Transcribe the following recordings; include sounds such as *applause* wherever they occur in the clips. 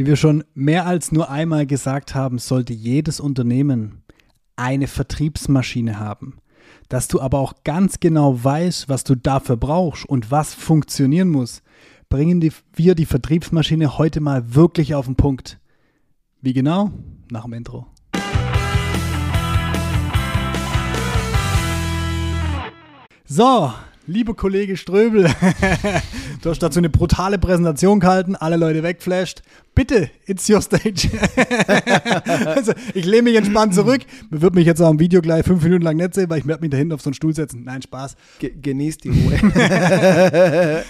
Wie wir schon mehr als nur einmal gesagt haben, sollte jedes Unternehmen eine Vertriebsmaschine haben. Dass du aber auch ganz genau weißt, was du dafür brauchst und was funktionieren muss, bringen die, wir die Vertriebsmaschine heute mal wirklich auf den Punkt. Wie genau? Nach dem Intro. So, lieber Kollege Ströbel, *laughs* du hast dazu eine brutale Präsentation gehalten, alle Leute wegflasht. Bitte, it's your stage. *laughs* also, ich lehne mich entspannt zurück. Man wird mich jetzt auch im Video gleich fünf Minuten lang nicht sehen, weil ich werde mich da hinten auf so einen Stuhl setzen. Nein, Spaß. Ge genießt die Ruhe. *laughs*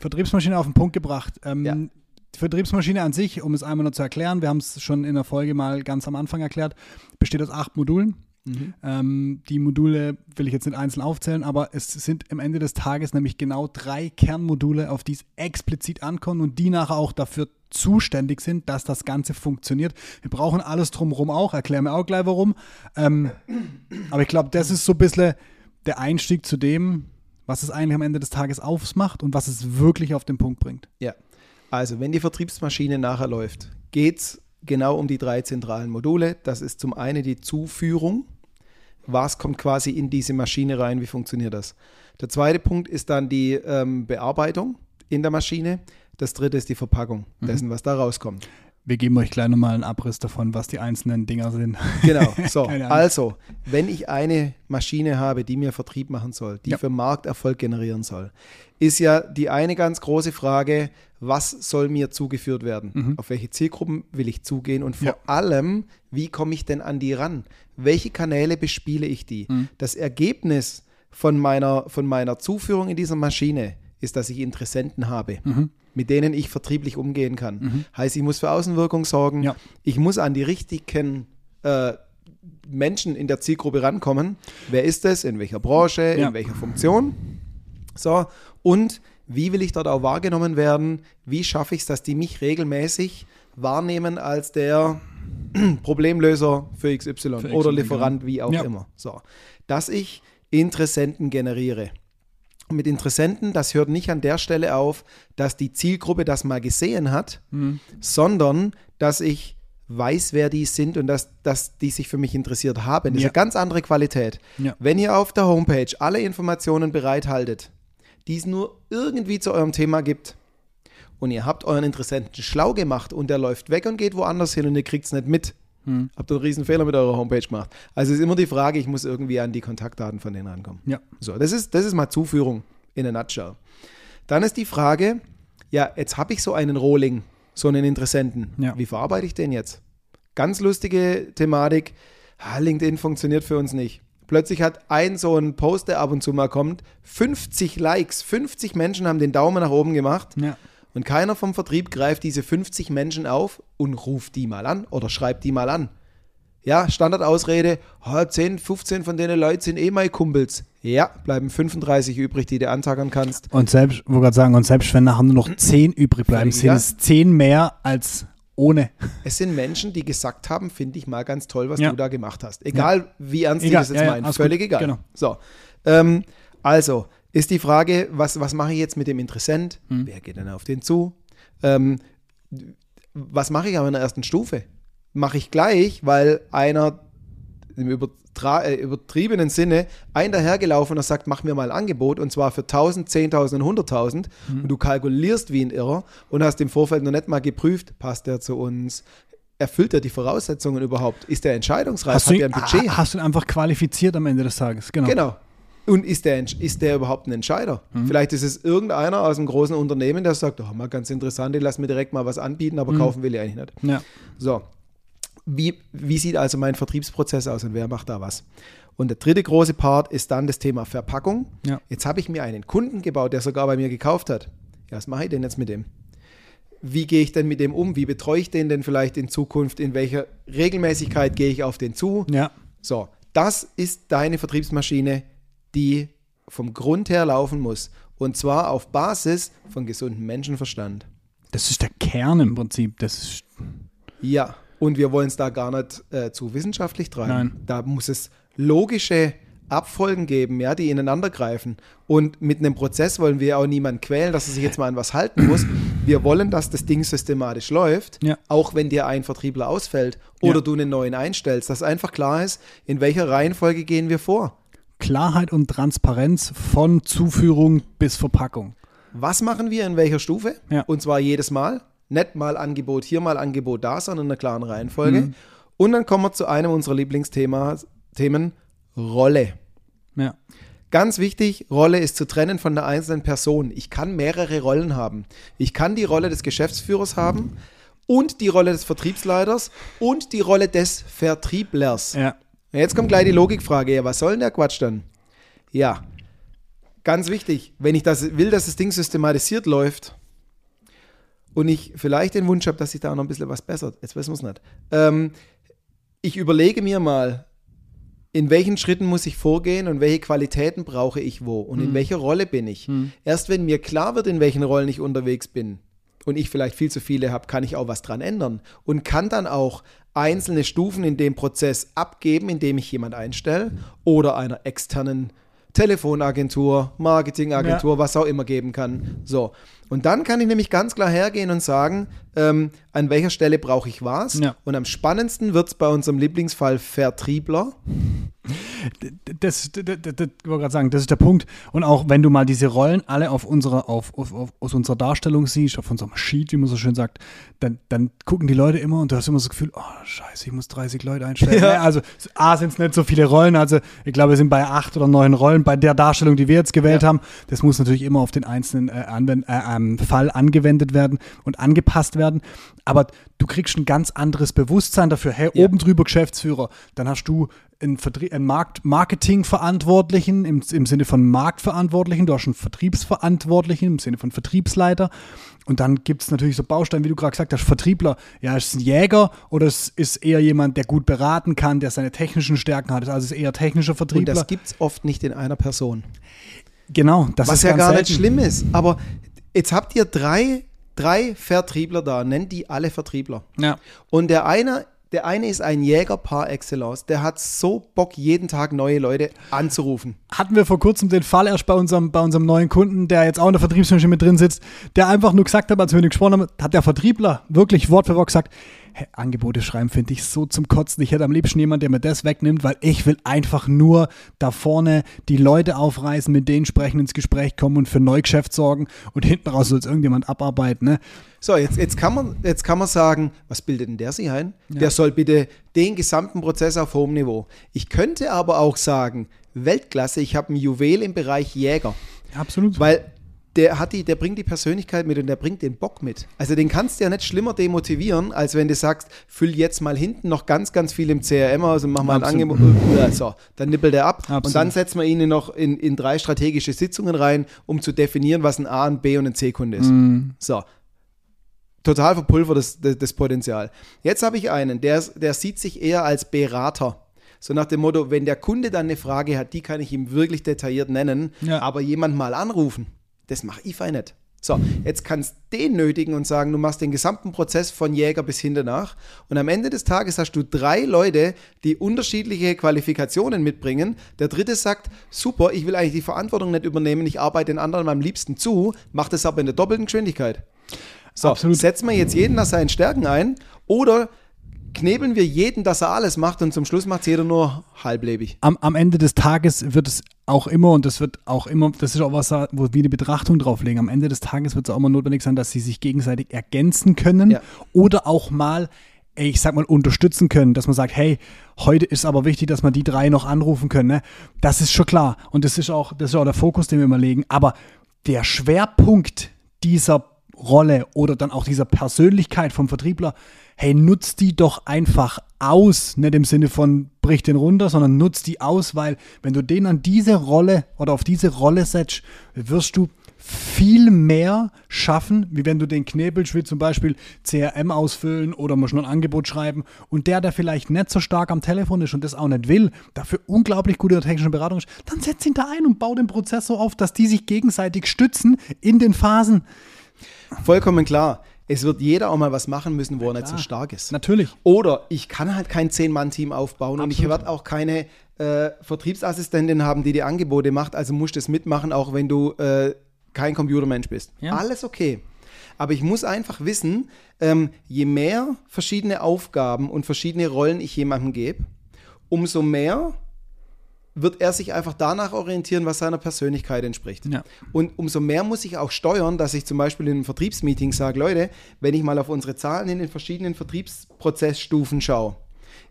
Vertriebsmaschine auf den Punkt gebracht. Ähm, ja. Die Vertriebsmaschine an sich, um es einmal noch zu erklären, wir haben es schon in der Folge mal ganz am Anfang erklärt, besteht aus acht Modulen. Mhm. Ähm, die Module will ich jetzt nicht einzeln aufzählen, aber es sind am Ende des Tages nämlich genau drei Kernmodule, auf die es explizit ankommt und die nachher auch dafür zuständig sind, dass das Ganze funktioniert. Wir brauchen alles drumherum auch, erkläre mir auch gleich warum. Ähm, aber ich glaube, das ist so ein bisschen der Einstieg zu dem, was es eigentlich am Ende des Tages aufmacht und was es wirklich auf den Punkt bringt. Ja, also wenn die Vertriebsmaschine nachher läuft, geht es genau um die drei zentralen Module. Das ist zum einen die Zuführung was kommt quasi in diese Maschine rein, wie funktioniert das. Der zweite Punkt ist dann die ähm, Bearbeitung in der Maschine. Das dritte ist die Verpackung mhm. dessen, was da rauskommt. Wir geben euch gleich nochmal einen Abriss davon, was die einzelnen Dinger sind. Genau, *laughs* so. also, wenn ich eine Maschine habe, die mir Vertrieb machen soll, die ja. für Markterfolg generieren soll, ist ja die eine ganz große Frage, was soll mir zugeführt werden? Mhm. Auf welche Zielgruppen will ich zugehen? Und vor ja. allem, wie komme ich denn an die ran? Welche Kanäle bespiele ich die? Mhm. Das Ergebnis von meiner, von meiner Zuführung in dieser Maschine ist, dass ich Interessenten habe. Mhm mit denen ich vertrieblich umgehen kann. Mhm. Heißt, ich muss für Außenwirkung sorgen, ja. ich muss an die richtigen äh, Menschen in der Zielgruppe rankommen. Wer ist es? In welcher Branche? Ja. In welcher Funktion? So, und wie will ich dort auch wahrgenommen werden? Wie schaffe ich es, dass die mich regelmäßig wahrnehmen als der *clears throat* Problemlöser für XY für oder Lieferant, genau. wie auch ja. immer. So, dass ich Interessenten generiere. Und mit Interessenten, das hört nicht an der Stelle auf, dass die Zielgruppe das mal gesehen hat, mhm. sondern dass ich weiß, wer die sind und dass, dass die sich für mich interessiert haben. Das ja. ist eine ganz andere Qualität. Ja. Wenn ihr auf der Homepage alle Informationen bereithaltet, die es nur irgendwie zu eurem Thema gibt. Und ihr habt euren Interessenten schlau gemacht und der läuft weg und geht woanders hin und ihr kriegt es nicht mit. Hm. Habt ihr einen riesen Fehler mit eurer Homepage gemacht. Also ist immer die Frage, ich muss irgendwie an die Kontaktdaten von denen rankommen. Ja. So, das ist, das ist mal Zuführung in a nutshell. Dann ist die Frage, ja, jetzt habe ich so einen Rohling, so einen Interessenten. Ja. Wie verarbeite ich den jetzt? Ganz lustige Thematik. Ah, LinkedIn funktioniert für uns nicht. Plötzlich hat ein so ein Post, der ab und zu mal kommt, 50 Likes, 50 Menschen haben den Daumen nach oben gemacht. Ja. Und keiner vom Vertrieb greift diese 50 Menschen auf und ruft die mal an oder schreibt die mal an. Ja, Standardausrede, oh, 10, 15 von denen Leuten sind eh meine Kumpels. Ja, bleiben 35 übrig, die du antackern kannst. Und selbst, wo gerade sagen, und selbst wenn nachher nur noch 10 übrig bleiben, sind es 10 mehr als ohne. Es sind Menschen, die gesagt haben, finde ich mal ganz toll, was ja. du da gemacht hast. Egal, ja. wie ernst egal. die das jetzt ja, meinen. Völlig gut. egal. Genau. So. Ähm, also, ist die Frage, was, was mache ich jetzt mit dem Interessent? Hm. Wer geht denn auf den zu? Ähm, was mache ich aber in der ersten Stufe? Mache ich gleich, weil einer im äh, übertriebenen Sinne ein dahergelaufen und sagt, mach mir mal ein Angebot und zwar für 1000, 10.000 und 100.000 mhm. und du kalkulierst wie ein Irrer und hast im Vorfeld noch nicht mal geprüft, passt der zu uns, erfüllt er die Voraussetzungen überhaupt? Ist der entscheidungsreif? Hast er ein Budget? Hast du ihn einfach qualifiziert am Ende des Tages, genau. Genau. Und ist der, ist der überhaupt ein Entscheider? Mhm. Vielleicht ist es irgendeiner aus einem großen Unternehmen, der sagt, oh, mal ganz interessant, ich lass mir direkt mal was anbieten, aber mhm. kaufen will ich eigentlich nicht. Ja. So, wie, wie sieht also mein Vertriebsprozess aus und wer macht da was? Und der dritte große Part ist dann das Thema Verpackung. Ja. Jetzt habe ich mir einen Kunden gebaut, der sogar bei mir gekauft hat. Ja, was mache ich denn jetzt mit dem? Wie gehe ich denn mit dem um? Wie betreue ich den denn vielleicht in Zukunft? In welcher Regelmäßigkeit gehe ich auf den zu? Ja. So, das ist deine Vertriebsmaschine, die vom Grund her laufen muss. Und zwar auf Basis von gesundem Menschenverstand. Das ist der Kern im Prinzip. Das ist ja. Und wir wollen es da gar nicht äh, zu wissenschaftlich treiben. Nein. Da muss es logische Abfolgen geben, ja, die ineinander greifen. Und mit einem Prozess wollen wir auch niemanden quälen, dass er sich jetzt mal an was halten muss. Wir wollen, dass das Ding systematisch läuft, Ja. auch wenn dir ein Vertriebler ausfällt oder Ja. du einen neuen einstellst, dass einfach klar ist, in welcher Reihenfolge gehen wir vor. Klarheit und Transparenz von Zuführung bis Verpackung. Was machen wir in welcher Stufe? Ja. Und zwar jedes Mal. Nicht mal Angebot hier, mal Angebot da, sondern in einer klaren Reihenfolge. Mhm. Und dann kommen wir zu einem unserer Lieblingsthemen, Rolle. Ja. Ganz wichtig, Rolle ist zu trennen von der einzelnen Person. Ich kann mehrere Rollen haben. Ich kann die Rolle des Geschäftsführers haben und die Rolle des Vertriebsleiters und die Rolle des Vertrieblers. Ja. Jetzt kommt gleich die Logikfrage. Ja, was soll denn der Quatsch dann? Ja, ganz wichtig, wenn ich das will, dass das Ding systematisiert läuft und ich vielleicht den Wunsch habe, dass sich da noch ein bisschen was bessert, jetzt wissen wir es nicht. Ähm, ich überlege mir mal, in welchen Schritten muss ich vorgehen und welche Qualitäten brauche ich wo und in welcher Rolle bin ich. Erst wenn mir klar wird, in welchen Rollen ich unterwegs bin und ich vielleicht viel zu viele habe, kann ich auch was dran ändern und kann dann auch einzelne Stufen in dem Prozess abgeben, indem ich jemand einstelle oder einer externen Telefonagentur, Marketingagentur, was auch immer geben kann. So. Und dann kann ich nämlich ganz klar hergehen und sagen, ähm, an welcher Stelle brauche ich was. Ja. Und am spannendsten wird es bei unserem Lieblingsfall Vertriebler. Das, das, das, das, ich wollte gerade sagen, das ist der Punkt. Und auch wenn du mal diese Rollen alle auf unserer, auf, auf, auf, aus unserer Darstellung siehst, auf unserem Sheet, wie man so schön sagt, dann, dann gucken die Leute immer und du hast immer so das Gefühl, oh scheiße, ich muss 30 Leute einstellen. Ja. Ja. Also A sind es nicht so viele Rollen, also ich glaube, wir sind bei acht oder neun Rollen bei der Darstellung, die wir jetzt gewählt Ja. haben. Das muss natürlich immer auf den einzelnen äh, Anwend äh, ähm, Fall angewendet werden und angepasst werden. Aber du kriegst ein ganz anderes Bewusstsein dafür. Hey, Ja. oben drüber Geschäftsführer, dann hast du einen, Vertrie einen Markt Marketingverantwortlichen im, im Sinne von Marktverantwortlichen, du hast einen Vertriebsverantwortlichen im Sinne von Vertriebsleiter. Und dann gibt es natürlich so Bausteine, wie du gerade gesagt hast, Vertriebler. Ja, ist es ein Jäger oder es ist eher jemand, der gut beraten kann, der seine technischen Stärken hat. Also es ist eher technischer Und Vertriebler. das gibt es oft nicht in einer Person. genau, das was ist ja gar selten. nicht schlimm ist. Aber jetzt habt ihr drei, drei Vertriebler da, nennt die alle Vertriebler. Ja. Und der eine, der eine ist ein Jäger par excellence. Der hat so Bock, jeden Tag neue Leute anzurufen. hatten wir vor kurzem den Fall erst bei unserem, bei unserem neuen Kunden, der jetzt auch in der Vertriebsmaschine mit drin sitzt, der einfach nur gesagt hat, als wir mit ihm gesprochen haben, hat der Vertriebler wirklich Wort für Wort gesagt, Angebote schreiben finde ich so zum Kotzen. Ich hätte am liebsten jemanden, der mir das wegnimmt, weil ich will einfach nur da vorne die Leute aufreißen, mit denen sprechen, ins Gespräch kommen und für Neugeschäft sorgen und hinten raus soll es irgendjemand abarbeiten. Ne? So, jetzt, jetzt, kann man, jetzt kann man sagen, was bildet denn der sich ein? Der soll bitte den gesamten Prozess auf hohem Niveau. Ich könnte aber auch sagen, Weltklasse, ich habe ein Juwel im Bereich Jäger. Absolut. Weil der, hat die, der bringt die Persönlichkeit mit und der bringt den Bock mit. Also den kannst du ja nicht schlimmer demotivieren, als wenn du sagst, füll jetzt mal hinten noch ganz, ganz viel im CRM aus und mach mal ein Absolut. Angebot. Ja, so, dann nippelt er ab. Und Absolut. dann setzen wir ihn noch in, in drei strategische Sitzungen rein, um zu definieren, was ein A, ein B und ein C-Kunde ist. Mhm. So. Total verpulvert das, das, das Potenzial. Jetzt habe ich einen, der, der sieht sich eher als Berater. So nach dem Motto, wenn der Kunde dann eine Frage hat, die kann ich ihm wirklich detailliert nennen, Ja. aber jemand mal anrufen, das mache ich nicht. So, jetzt kannst du den nötigen und sagen, du machst den gesamten Prozess von Jäger bis hinten nach. Und am Ende des Tages hast du drei Leute, die unterschiedliche Qualifikationen mitbringen. Der dritte sagt, super, ich will eigentlich die Verantwortung nicht übernehmen, ich arbeite den anderen am liebsten zu, mache das aber in der doppelten Geschwindigkeit. So, Absolut. setzen wir jetzt jeden nach seinen Stärken ein oder knebeln wir jeden, dass er alles macht und zum Schluss macht es jeder nur halblebig. am, am Ende des Tages wird es auch immer, und das wird auch immer, das ist auch was, wo wir die Betrachtung drauflegen, am Ende des Tages wird es auch immer notwendig sein, dass sie sich gegenseitig ergänzen können Ja. oder auch mal, ich sag mal, unterstützen können, dass man sagt, hey, heute ist aber wichtig, dass man die drei noch anrufen können. Ne? Das ist schon klar. Und das ist auch, das ist auch der Fokus, den wir immer legen. Aber der Schwerpunkt dieser Rolle oder dann auch dieser Persönlichkeit vom Vertriebler, hey, nutzt die doch einfach aus, nicht im Sinne von brich den runter, sondern nutzt die aus, weil wenn du den an diese Rolle oder auf diese Rolle setzt, wirst du viel mehr schaffen, wie wenn du den knebelst, wie zum Beispiel CRM ausfüllen oder musst noch ein Angebot schreiben und der, der vielleicht nicht so stark am Telefon ist und das auch nicht will, dafür unglaublich gut in der technischen Beratung ist, dann setz ihn da ein und bau den Prozess so auf, dass die sich gegenseitig stützen in den Phasen. Vollkommen klar. Es wird jeder auch mal was machen müssen, wo er nicht so stark ist. Natürlich. Oder ich kann halt kein Zehn-Mann-Team aufbauen und ich Absolut. werde auch keine äh, Vertriebsassistentin haben, die die Angebote macht. Also musst du es mitmachen, auch wenn du äh, kein Computermensch bist. Ja. Alles okay. Aber ich muss einfach wissen, ähm, je mehr verschiedene Aufgaben und verschiedene Rollen ich jemandem gebe, umso mehr wird er sich einfach danach orientieren, was seiner Persönlichkeit entspricht. Ja. Und umso mehr muss ich auch steuern, dass ich zum Beispiel in einem Vertriebsmeeting sage, Leute, wenn ich mal auf unsere Zahlen in den verschiedenen Vertriebsprozessstufen schaue,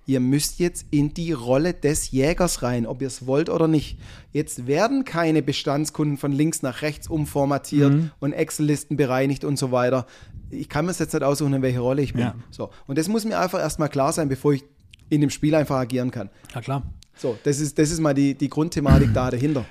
ihr müsst jetzt in die Rolle des Jägers rein, ob ihr es wollt oder nicht. Jetzt werden keine Bestandskunden von links nach rechts umformatiert mhm. und Excel-Listen bereinigt und so weiter. Ich kann mir jetzt nicht aussuchen, in welche Rolle ich bin. Ja. So. Und das muss mir einfach erstmal klar sein, bevor ich in dem Spiel einfach agieren kann. Ja, klar. So, das ist, das ist mal die, die Grundthematik da dahinter.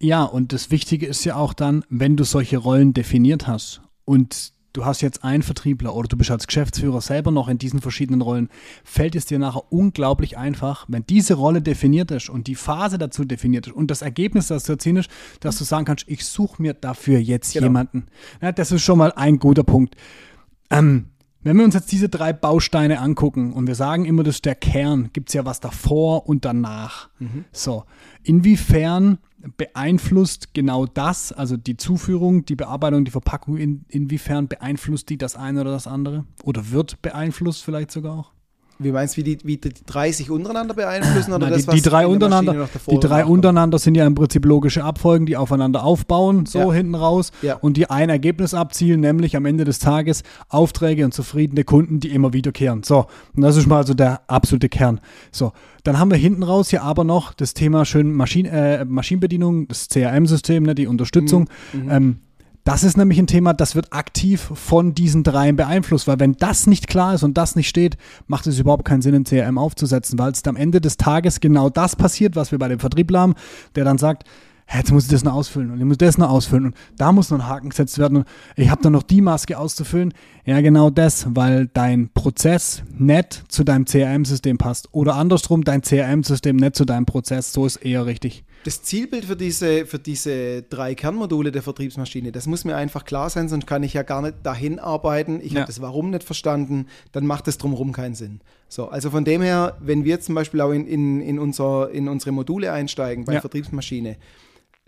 Ja, und das Wichtige ist ja auch dann, wenn du solche Rollen definiert hast und du hast jetzt einen Vertriebler oder du bist als Geschäftsführer selber noch in diesen verschiedenen Rollen, fällt es dir nachher unglaublich einfach, wenn diese Rolle definiert ist und die Phase dazu definiert ist und das Ergebnis, das du erzielen ist, dass du sagen kannst, ich suche mir dafür jetzt genau. jemanden. Ja, das ist schon mal ein guter Punkt. Ähm, wenn wir uns jetzt diese drei Bausteine angucken und wir sagen immer, das ist der Kern, gibt es ja was davor und danach. Mhm. So, inwiefern beeinflusst genau das, also die Zuführung, die Bearbeitung, die Verpackung, in, inwiefern beeinflusst die das eine oder das andere? Oder wird beeinflusst vielleicht sogar auch? Wie meinst du, wie die, wie die drei sich untereinander beeinflussen? Oder Nein, das, die, die drei untereinander, die drei untereinander sind ja im Prinzip logische Abfolgen, die aufeinander aufbauen, so ja. hinten raus, ja. und die ein Ergebnis abzielen, nämlich am Ende des Tages Aufträge und zufriedene Kunden, die immer wiederkehren. So, und das ist mal also der absolute Kern. So, dann haben wir hinten raus hier aber noch das Thema schön Maschinen, äh, Maschinenbedienung, das CRM-System, ne, die Unterstützung. Mhm. mhm. Ähm, das ist nämlich ein Thema, das wird aktiv von diesen dreien beeinflusst, weil wenn das nicht klar ist und das nicht steht, macht es überhaupt keinen Sinn, ein CRM aufzusetzen, weil es am Ende des Tages genau das passiert, was wir bei dem Vertriebler haben, der dann sagt, jetzt muss ich das noch ausfüllen und ich muss das noch ausfüllen und da muss noch ein Haken gesetzt werden und ich habe dann noch die Maske auszufüllen. Ja, genau das, weil dein Prozess nicht zu deinem CRM-System passt oder andersrum, dein CRM-System nicht zu deinem Prozess, so ist eher richtig. Das Zielbild für diese, für diese drei Kernmodule der Vertriebsmaschine, das muss mir einfach klar sein, sonst kann ich ja gar nicht dahin arbeiten. Ich ja. habe das Warum nicht verstanden, dann macht das drumherum keinen Sinn. So, also von dem her, wenn wir zum Beispiel auch in, in, in, unser, in unsere Module einsteigen bei ja. Vertriebsmaschine,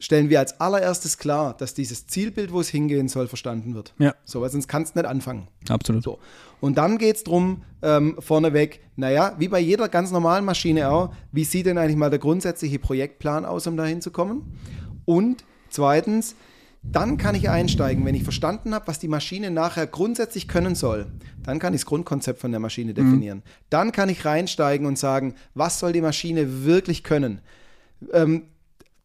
stellen wir als allererstes klar, dass dieses Zielbild, wo es hingehen soll, verstanden wird. Ja. So, weil sonst kannst du nicht anfangen. Absolut. So. Und dann geht es darum, ähm, vorneweg, naja, wie bei jeder ganz normalen Maschine auch, wie sieht denn eigentlich mal der grundsätzliche Projektplan aus, um da hinzukommen? Und zweitens, dann kann ich einsteigen, wenn ich verstanden habe, was die Maschine nachher grundsätzlich können soll. Dann kann ich das Grundkonzept von der Maschine definieren. Mhm. Dann kann ich reinsteigen und sagen, was soll die Maschine wirklich können. Ähm,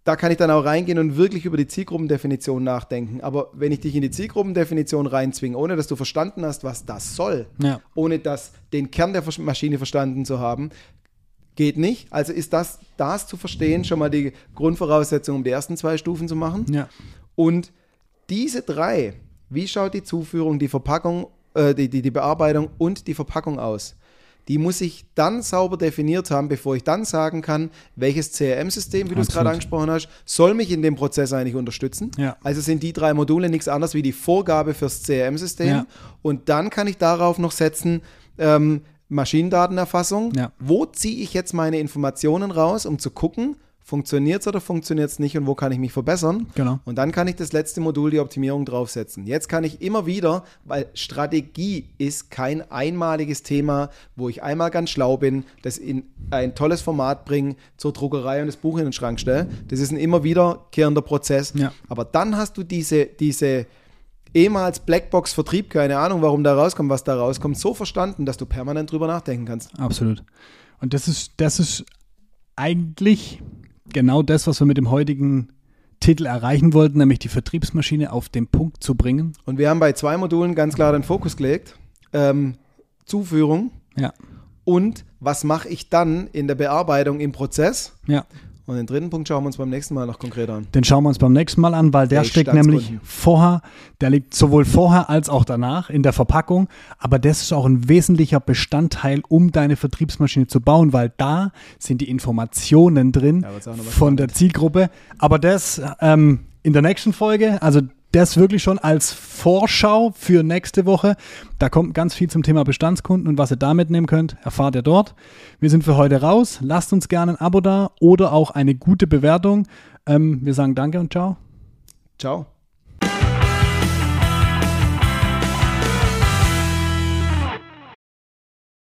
da kann ich dann auch reingehen und wirklich über die Zielgruppendefinition nachdenken. Aber wenn ich dich in die Zielgruppendefinition reinzwinge, ohne dass du verstanden hast, was das soll, ja. ohne dass den Kern der Maschine verstanden zu haben, geht nicht. Also ist das, das zu verstehen, schon mal die Grundvoraussetzung, um die ersten zwei Stufen zu machen. Ja. Und diese drei, wie schaut die Zuführung, die Verpackung, äh, die, die, die Bearbeitung und die Verpackung aus? Die muss ich dann sauber definiert haben, bevor ich dann sagen kann, welches CRM-System, wie du es gerade angesprochen hast, soll mich in dem Prozess eigentlich unterstützen. Ja. Also sind die drei Module nichts anderes wie die Vorgabe fürs CRM-System. Ja. Und dann kann ich darauf noch setzen, ähm, Maschinendatenerfassung. Ja. Wo ziehe ich jetzt meine Informationen raus, um zu gucken, funktioniert es oder funktioniert es nicht und wo kann ich mich verbessern. Genau. Und dann kann ich das letzte Modul, die Optimierung, draufsetzen. Jetzt kann ich immer wieder, weil Strategie ist kein einmaliges Thema, wo ich einmal ganz schlau bin, das in ein tolles Format bringe, zur Druckerei und das Buch in den Schrank stelle. Das ist ein immer wiederkehrender Prozess. Ja. Aber dann hast du diese, diese ehemals Blackbox-Vertrieb, keine Ahnung, warum da rauskommt, was da rauskommt, so verstanden, dass du permanent drüber nachdenken kannst. Absolut. Und das ist, das ist eigentlich genau das, was wir mit dem heutigen Titel erreichen wollten, nämlich die Vertriebsmaschine auf den Punkt zu bringen. Und wir haben bei zwei Modulen ganz klar den Fokus gelegt. Ähm, Zuführung. Ja. Und was mache ich dann in der Bearbeitung im Prozess? Ja. Und den dritten Punkt schauen wir uns beim nächsten Mal noch konkret an. Den schauen wir uns beim nächsten Mal an, weil der, der steckt nämlich vorher, der liegt sowohl vorher als auch danach in der Verpackung. Aber das ist auch ein wesentlicher Bestandteil, um deine Vertriebsmaschine zu bauen, weil da sind die Informationen drin ja, von der Zielgruppe. Aber das ähm, in der nächsten Folge, also das wirklich schon als Vorschau für nächste Woche. Da kommt ganz viel zum Thema Bestandskunden und was ihr da mitnehmen könnt, erfahrt ihr dort. Wir sind für heute raus. Lasst uns gerne ein Abo da oder auch eine gute Bewertung. Ähm, wir sagen Danke und ciao. Ciao.